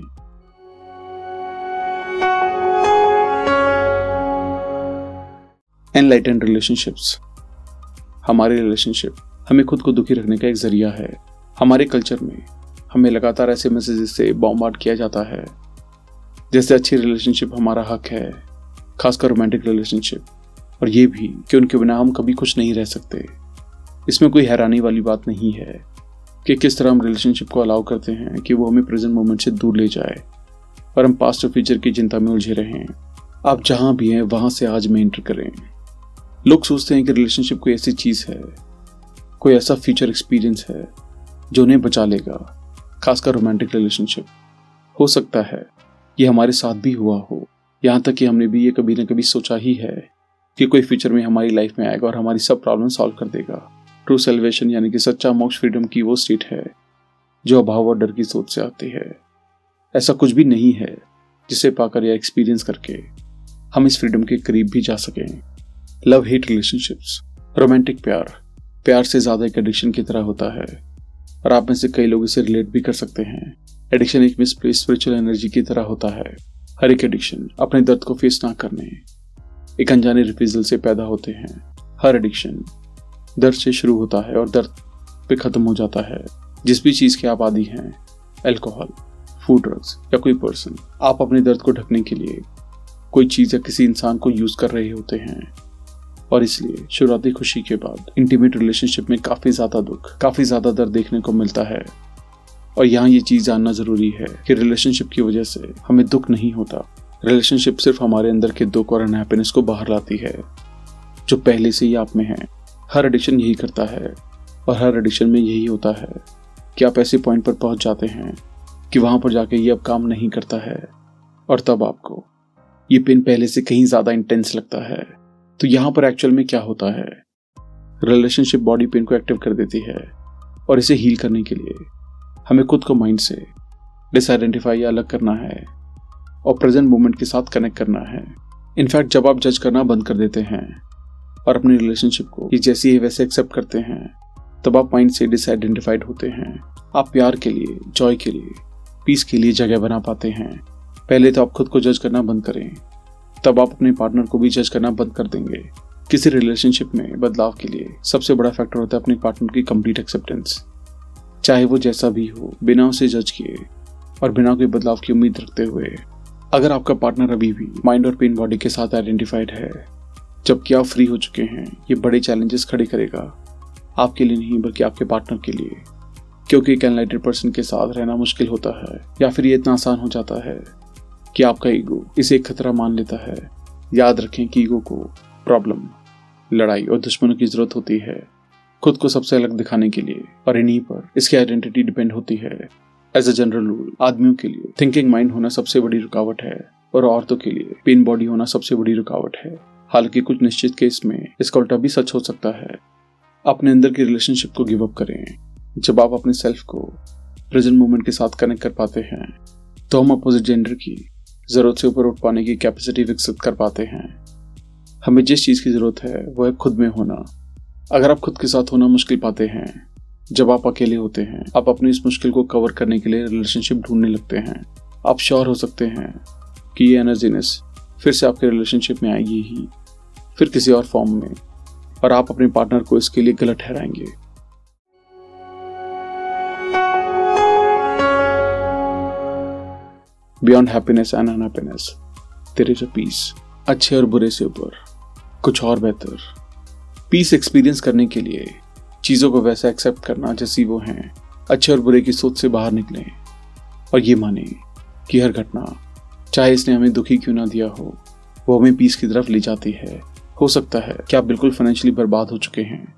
एनलाइटेंड रिलेशनशिप्स हमारे रिलेशनशिप हमें खुद को दुखी रखने का एक ज़रिया है। हमारे कल्चर में हमें लगातार ऐसे मैसेजेस से बॉम्बार्ड किया जाता है। जैसे अच्छी रिलेशनशिप हमारा हक है, खासकर रोमांटिक रिलेशनशिप और ये भी कि उनके बिना हम कभी कुछ नहीं रह सकते। इसमें कोई हैरानी वाली बात नहीं है कि किस तरह हम रिलेशनशिप को अलाउ करते हैं कि वो हमें प्रेजेंट मोमेंट से दूर ले जाए और हम पास्ट और फ्यूचर की चिंता में उलझे रहें। आप जहाँ भी हैं, वहाँ से आज में एंटर करें। लोग सोचते हैं कि रिलेशनशिप कोई ऐसी चीज़ है, कोई ऐसा फ्यूचर एक्सपीरियंस है जो उन्हें बचा लेगा, खासकर रोमांटिक रिलेशनशिप हो सकता है, ये हमारे साथ भी हुआ हो, यहाँ तक कि हमने भी ये कभी ना कभी सोचा ही है। कि कोई फ्यूचर में हमारी लाइफ में आएगा और हमारी सब प्रॉब्लम सॉल्व कर देगा। ट्रू सेलिब्रेशन यानी कि सच्चा मोक्ष फ्रीडम की वो स्टेट है, जो अभाव और डर की सोच से आती है। ऐसा कुछ भी नहीं है जिसे पाकर या एक्सपीरियंस करके हम इस फ्रीडम के करीब भी जा सकें। लव हेट रिलेशनशिप्स रोमांटिक प्यार। प्यार से ज़्यादा एक एडिक्शन की तरह होता है और आप में से कई लोग इसे रिलेट भी कर सकते हैं। एडिक्शन एक मिसप्लेस स्पिरिचुअल एनर्जी की तरह होता है। हर एक एडिक्शन अपने दर्द को फेस ना करने एक अनजाने रिफ्यूजल से पैदा होते हैं। हर एडिक्शन दर्द से शुरू होता है और दर्द पे खत्म हो जाता है। जिस भी चीज़ के आप आदि हैं अल्कोहल फ़ूड ड्रग्स या कोई पर्सन आप अपने दर्द को ढकने के लिए कोई चीज़ या किसी इंसान को यूज़ कर रहे होते हैं। और इसलिए शुरुआती खुशी के बाद इंटीमेट रिलेशनशिप में काफ़ी ज़्यादा दुख, काफ़ी ज़्यादा दर्द देखने को मिलता है। और यहाँ ये चीज़ जानना ज़रूरी है कि रिलेशनशिप की वजह से हमें दुख नहीं होता। रिलेशनशिप सिर्फ़ हमारे अंदर के दुख और अनहैप्पीनेस को बाहर लाती है, जो पहले से ही आप में है। हर एडिक्शन यही करता है और हर एडिक्शन में यही होता है कि आप ऐसे पॉइंट पर पहुँच जाते हैं कि वहाँ पर जाके ये अब काम नहीं करता है और तब आपको ये पेन पहले से कहीं ज़्यादा इंटेंस लगता है। तो यहाँ पर एक्चुअल में क्या होता है? रिलेशनशिप बॉडी पेन को एक्टिव कर देती है और इसे हील करने के लिए हमें खुद को माइंड से डिसआइडेंटिफाई या अलग करना है। और प्रेजेंट मोमेंट के साथ कनेक्ट करना है। इनफैक्ट जब आप जज करना बंद कर देते हैं और अपनी रिलेशनशिप को ये जैसी है वैसे एक्सेप्ट करते हैं, तब आप माइंड से डिसआइडेंटिफाइड होते हैं। आप प्यार के लिए जॉय के लिए पीस के लिए जगह बना पाते हैं। पहले तो आप खुद को जज करना बंद करें। तब आप अपने पार्टनर को भी जज करना बंद कर देंगे। किसी रिलेशनशिप में बदलाव के लिए सबसे बड़ा फैक्टर होता है अपने पार्टनर की कंप्लीट एक्सेप्टेंस चाहे वो जैसा भी हो, बिना उसे जज किए और बिना कोई बदलाव की उम्मीद रखते हुए। अगर आपका पार्टनर अभी भी माइंड और पेन बॉडी के साथ आइडेंटिफाइड है, जबकि आप फ्री हो चुके हैं, ये बड़े चैलेंजेस खड़े करेगा। आपके लिए नहीं, बल्कि आपके पार्टनर के लिए। क्योंकि एक एनलाइटेड पर्सन के साथ रहना मुश्किल होता है, या फिर ये इतना आसान हो जाता है कि आपका ईगो इसे एक खतरा मान लेता है। याद रखें कि ईगो को प्रॉब्लम लड़ाई और दुश्मनों की ज़रूरत होती है, खुद को सबसे अलग दिखाने के लिए और इन्हीं पर इसकी आइडेंटिटी डिपेंड होती है। एज अ जनरल रूल आदमियों के लिए थिंकिंग माइंड होना सबसे बड़ी रुकावट है और औरतों के लिए पेन बॉडी होना सबसे बड़ी रुकावट है। हालाँकि कुछ निश्चित केस में इसका उल्टा भी सच हो सकता है। अपने अंदर की रिलेशनशिप को गिव अप करें। जब आप अपने सेल्फ को प्रेजेंट मोमेंट के साथ कनेक्ट कर पाते हैं तो हम अपोजिट जेंडर की ज़रूरत से ऊपर उठ पाने की कैपेसिटी विकसित कर पाते हैं। हमें जिस चीज़ की ज़रूरत है वो है खुद में होना। अगर आप खुद के साथ होना मुश्किल पाते हैं जब आप अकेले होते हैं, आप अपनी इस मुश्किल को कवर करने के लिए रिलेशनशिप ढूँढने लगते हैं। आप श्योर हो सकते हैं कि ये एनर्जीनेस फिर से आपके रिलेशनशिप में आएगी ही, फिर किसी और फॉर्म में, और आप अपने पार्टनर को इसके लिए गलत ठहराएँगे। Beyond happiness and unhappiness there is a peace अच्छे और बुरे से ऊपर, कुछ और बेहतर। पीस एक्सपीरियंस करने के लिए चीज़ों को वैसा एक्सेप्ट करना जैसी वो हैं। अच्छे और बुरे की सोच से बाहर निकले। और ये माने कि हर घटना, चाहे इसने हमें दुखी क्यों ना दिया हो, वो हमें पीस की तरफ़ ले जाती है। हो सकता है कि आप बिल्कुल फाइनेंशियली बर्बाद हो चुके हैं।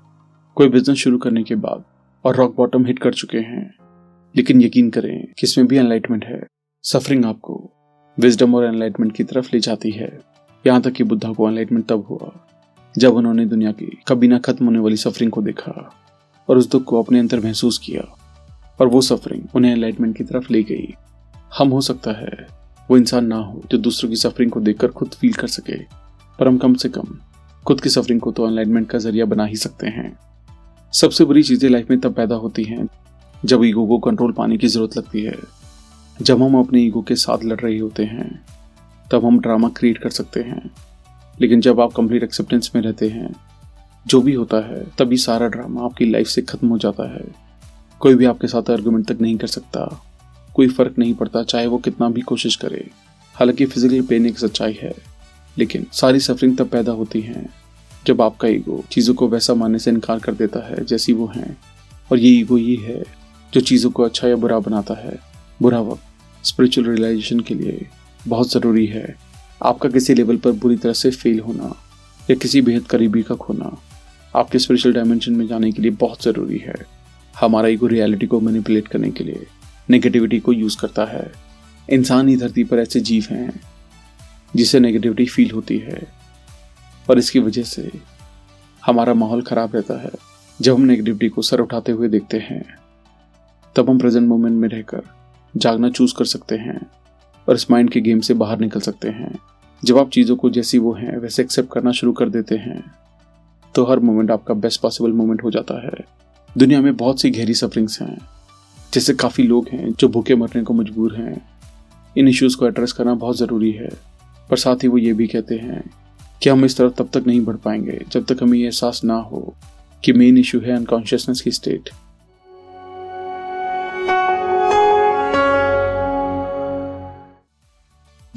कोई बिज़नेस शुरू करने के बाद और रॉक बॉटम हिट कर चुके हैं। लेकिन यकीन करें कि इसमें भी एनलाइटमेंट है। सफरिंग आपको विजडम और एनलाइटमेंट की तरफ़ ले जाती है। यहाँ तक कि बुद्धा को एनलाइटमेंट तब हुआ जब उन्होंने दुनिया की कभी ना खत्म होने वाली सफरिंग को देखा और उस दुख को अपने अंदर महसूस किया, और वो सफरिंग उन्हें एनलाइटमेंट की तरफ़ ले गई। हम हो सकता है वो इंसान ना हो जो दूसरों की सफरिंग को देखकर खुद फील कर सके, पर हम कम से कम खुद की सफरिंग को तो एनलाइटमेंट का ज़रिया बना ही सकते हैं। सबसे बुरी चीज़ें लाइफ में तब पैदा होती हैं जब ईगो को कंट्रोल पाने की ज़रूरत लगती है। जब हम अपने ईगो के साथ लड़ रहे होते हैं, तब हम ड्रामा क्रिएट कर सकते हैं। लेकिन जब आप कंप्लीट एक्सेप्टेंस में रहते हैं, जो भी होता है, तभी सारा ड्रामा आपकी लाइफ से खत्म हो जाता है। कोई भी आपके साथ आर्गुमेंट तक नहीं कर सकता। कोई फ़र्क नहीं पड़ता, चाहे वो कितना भी कोशिश करे। हालाँकि फ़िज़िकल पेन एक सच्चाई है, लेकिन सारी सफरिंग तब पैदा होती है, जब आपका ईगो चीज़ों को वैसा मानने से इनकार कर देता है, जैसी वो हैं। और ये ईगो ये है, जो चीज़ों को अच्छा या बुरा बनाता है। बुरा वक्त स्पिरिचुअल रियलाइजेशन के लिए बहुत ज़रूरी है। आपका किसी लेवल पर बुरी तरह से फेल होना या किसी बेहद करीबी का खोना आपके स्पिरिचुअल डायमेंशन में जाने के लिए बहुत ज़रूरी है। हमारा ईगो रियलिटी को मैनिपुलेट करने के लिए नेगेटिविटी को यूज़ करता है। इंसान ही धरती पर ऐसे जीव हैं जिसे नेगेटिविटी फील होती है और इसकी वजह से हमारा माहौल ख़राब रहता है। जब हम नेगेटिविटी को सर उठाते हुए देखते हैं, तब हम प्रेजेंट मोमेंट में रहकर जागना चूज़ कर सकते हैं। और इस माइंड के गेम से बाहर निकल सकते हैं। जब आप चीज़ों को जैसी वो हैं, वैसे एक्सेप्ट करना शुरू कर देते हैं तो हर मोमेंट आपका बेस्ट पॉसिबल मोमेंट हो जाता है। दुनिया में बहुत सी गहरी सफरिंग्स हैं, जैसे काफ़ी लोग हैं जो भूखे मरने को मजबूर हैं। इन इश्यूज़ को एड्रेस करना बहुत ज़रूरी है, पर साथ ही वो ये भी कहते हैं कि हम इस तरफ़ तब तक नहीं बढ़ पाएँगे जब तक हमें ये एहसास ना हो कि मेन इशू है अनकॉन्शियसनेस की state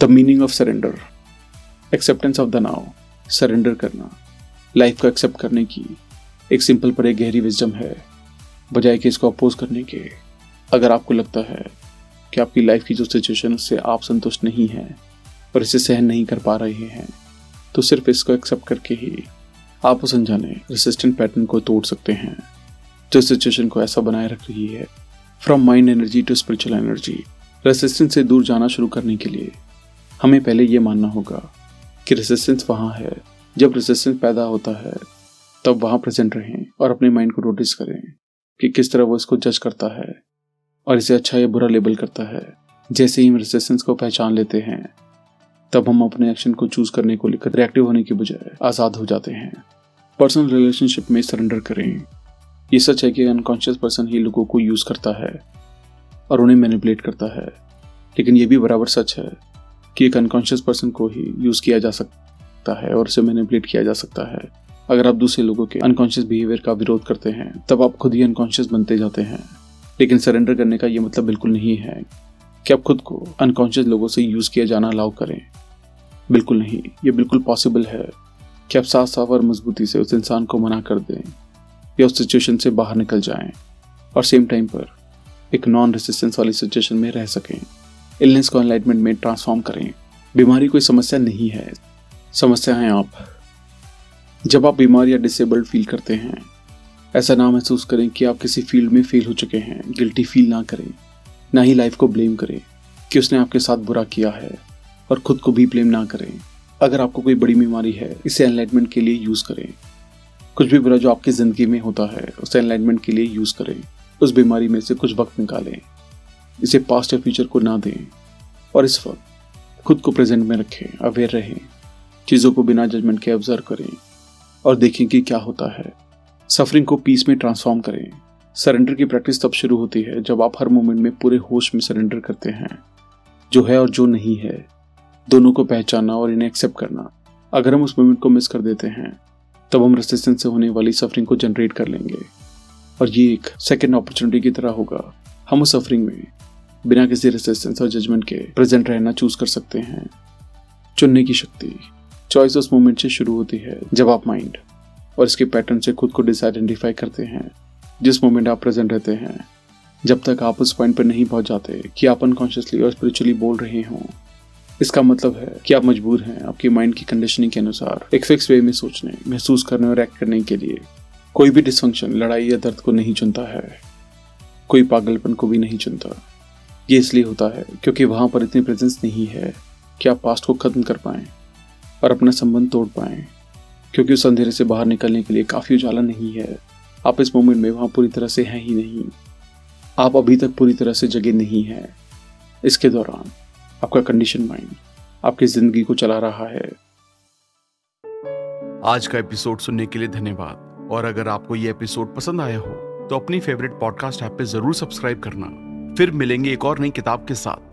the meaning of surrender acceptance of the now surrender करना. लाइफ को एक्सेप्ट करने की. एक सिंपल पर एक गहरी विजडम है. बजाय कि इसको अपोज करने के. अगर आपको लगता है कि आपकी लाइफ की जो सिचुएशन उससे आप संतुष्ट नहीं हैं और इसे सहन नहीं कर पा रहे हैं तो सिर्फ़ इसको एक्सेप्ट करके ही आप उस अनजाने रेसिस्टेंट पैटर्न को तोड़ सकते हैं, जो सिचुएशन को ऐसा बनाए रख रही है. From mind energy to spiritual energy resistance से दूर जाना शुरू करने के लिए हमें पहले ये मानना होगा कि रेसिस्टेंस वहाँ है। जब रेसिस्टेंस पैदा होता है, तब वहाँ प्रेजेंट रहें और अपने माइंड को नोटिस करें कि किस तरह वो इसको जज करता है और इसे अच्छा या बुरा लेबल करता है। जैसे ही हम रेसिस्टेंस को पहचान लेते हैं, तब हम अपने एक्शन को चूज़ करने को लेकर रिएक्टिव होने की बजाय आज़ाद हो जाते हैं। पर्सनल रिलेशनशिप में सरेंडर करें। ये सच है कि अनकॉन्शियस पर्सन ही लोगों को यूज़ करता है और उन्हें मैनिपुलेट करता है। लेकिन ये भी बराबर सच है कि एक अनकॉन्शियस पर्सन को ही यूज़ किया जा सकता है और उसे मैनिपुलेट किया जा सकता है। अगर आप दूसरे लोगों के अनकॉन्शियस बिहेवियर का विरोध करते हैं, तब आप खुद ही अनकॉन्शियस बनते जाते हैं। लेकिन सरेंडर करने का ये मतलब बिल्कुल नहीं है कि आप खुद को अनकॉन्शियस लोगों से यूज़ किया जाना अलाउ करें। बिल्कुल नहीं। ये बिल्कुल पॉसिबल है कि आप साफ़ साफ़ और मजबूती से उस इंसान को मना कर दें या उस सिचुएशन से बाहर निकल जाएँ और सेम टाइम पर एक नॉन रेसिस्टेंस वाली सिचुएशन में रह सकें। इलनेस को एनलाइटमेंट में ट्रांसफॉर्म करें। बीमारी कोई समस्या नहीं है। समस्या है आप। जब आप बीमार या डिसेबल्ड फील करते हैं, ऐसा ना महसूस करें कि आप किसी फ़ील्ड में फेल हो चुके हैं। गिल्टी फील ना करें। ना ही लाइफ को ब्लेम करें कि उसने आपके साथ बुरा किया है और खुद को भी ब्लेम ना करें। अगर आपको कोई बड़ी बीमारी है, इसे एनलाइटमेंट के लिए यूज़ करें। कुछ भी बुरा जो आपकी ज़िंदगी में होता है, उसे एनलाइटमेंट के लिए यूज़ करें। उस बीमारी में से कुछ वक्त निकालें। इसे पास्ट या फ्यूचर को ना दें। और इस वक्त खुद को प्रेजेंट में रखें अवेयर रहें, चीज़ों को बिना जजमेंट के ऑब्ज़र्व करें और देखें कि क्या होता है। सफरिंग को पीस में ट्रांसफॉर्म करें। सरेंडर की प्रैक्टिस तब शुरू होती है जब आप हर मोमेंट में पूरे होश में सरेंडर करते हैं। जो है और जो नहीं है, दोनों को पहचाना और इन्हें एक्सेप्ट करना। अगर हम उस मोमेंट को मिस कर देते हैं, तब हम रेसिस्टेंस से होने वाली सफरिंग को जनरेट कर लेंगे। और ये एक सेकेंड अपॉर्चुनिटी की तरह होगा। हम उस सफरिंग में बिना किसी रेसिस्टेंस और जजमेंट के प्रेजेंट रहना चूज़ कर सकते हैं। चुनने की शक्ति। चॉइस उस मोमेंट से शुरू होती है, जब आप माइंड और इसके पैटर्न से खुद को डिसआइडेंटिफाई करते हैं, जिस मोमेंट आप प्रेजेंट रहते हैं। जब तक आप उस पॉइंट पर नहीं पहुँच जाते कि आप अनकॉन्शियसली और स्पिरिचुअली बोल रहे हों। इसका मतलब है कि आप मजबूर हैं आपकी माइंड की कंडीशनिंग के अनुसार एक फिक्स वे में सोचने, महसूस करने और एक्ट करने के लिए। कोई भी डिसफंक्शन लड़ाई या दर्द को नहीं चुनता है। कोई पागलपन को भी नहीं चुनता। ये इसलिए होता है क्योंकि वहाँ पर इतनी प्रेजेंस नहीं है कि आप पास्ट को खत्म कर पाए और अपना संबंध तोड़ पाए, क्योंकि उस अंधेरे से बाहर निकलने के लिए काफ़ी उजाला नहीं है। आप इस मोमेंट में वहाँ पूरी तरह से हैं ही नहीं। आप अभी तक पूरी तरह से जगे नहीं है। इसके दौरान आपका कंडीशन माइंड आपकी ज़िंदगी को चला रहा है। आज का एपिसोड सुनने के लिए धन्यवाद। और अगर आपको ये एपिसोड पसंद आया हो तो अपनी फेवरेट पॉडकास्ट ऐप पे ज़रूर सब्सक्राइब करना। फिर मिलेंगे एक और नई किताब के साथ।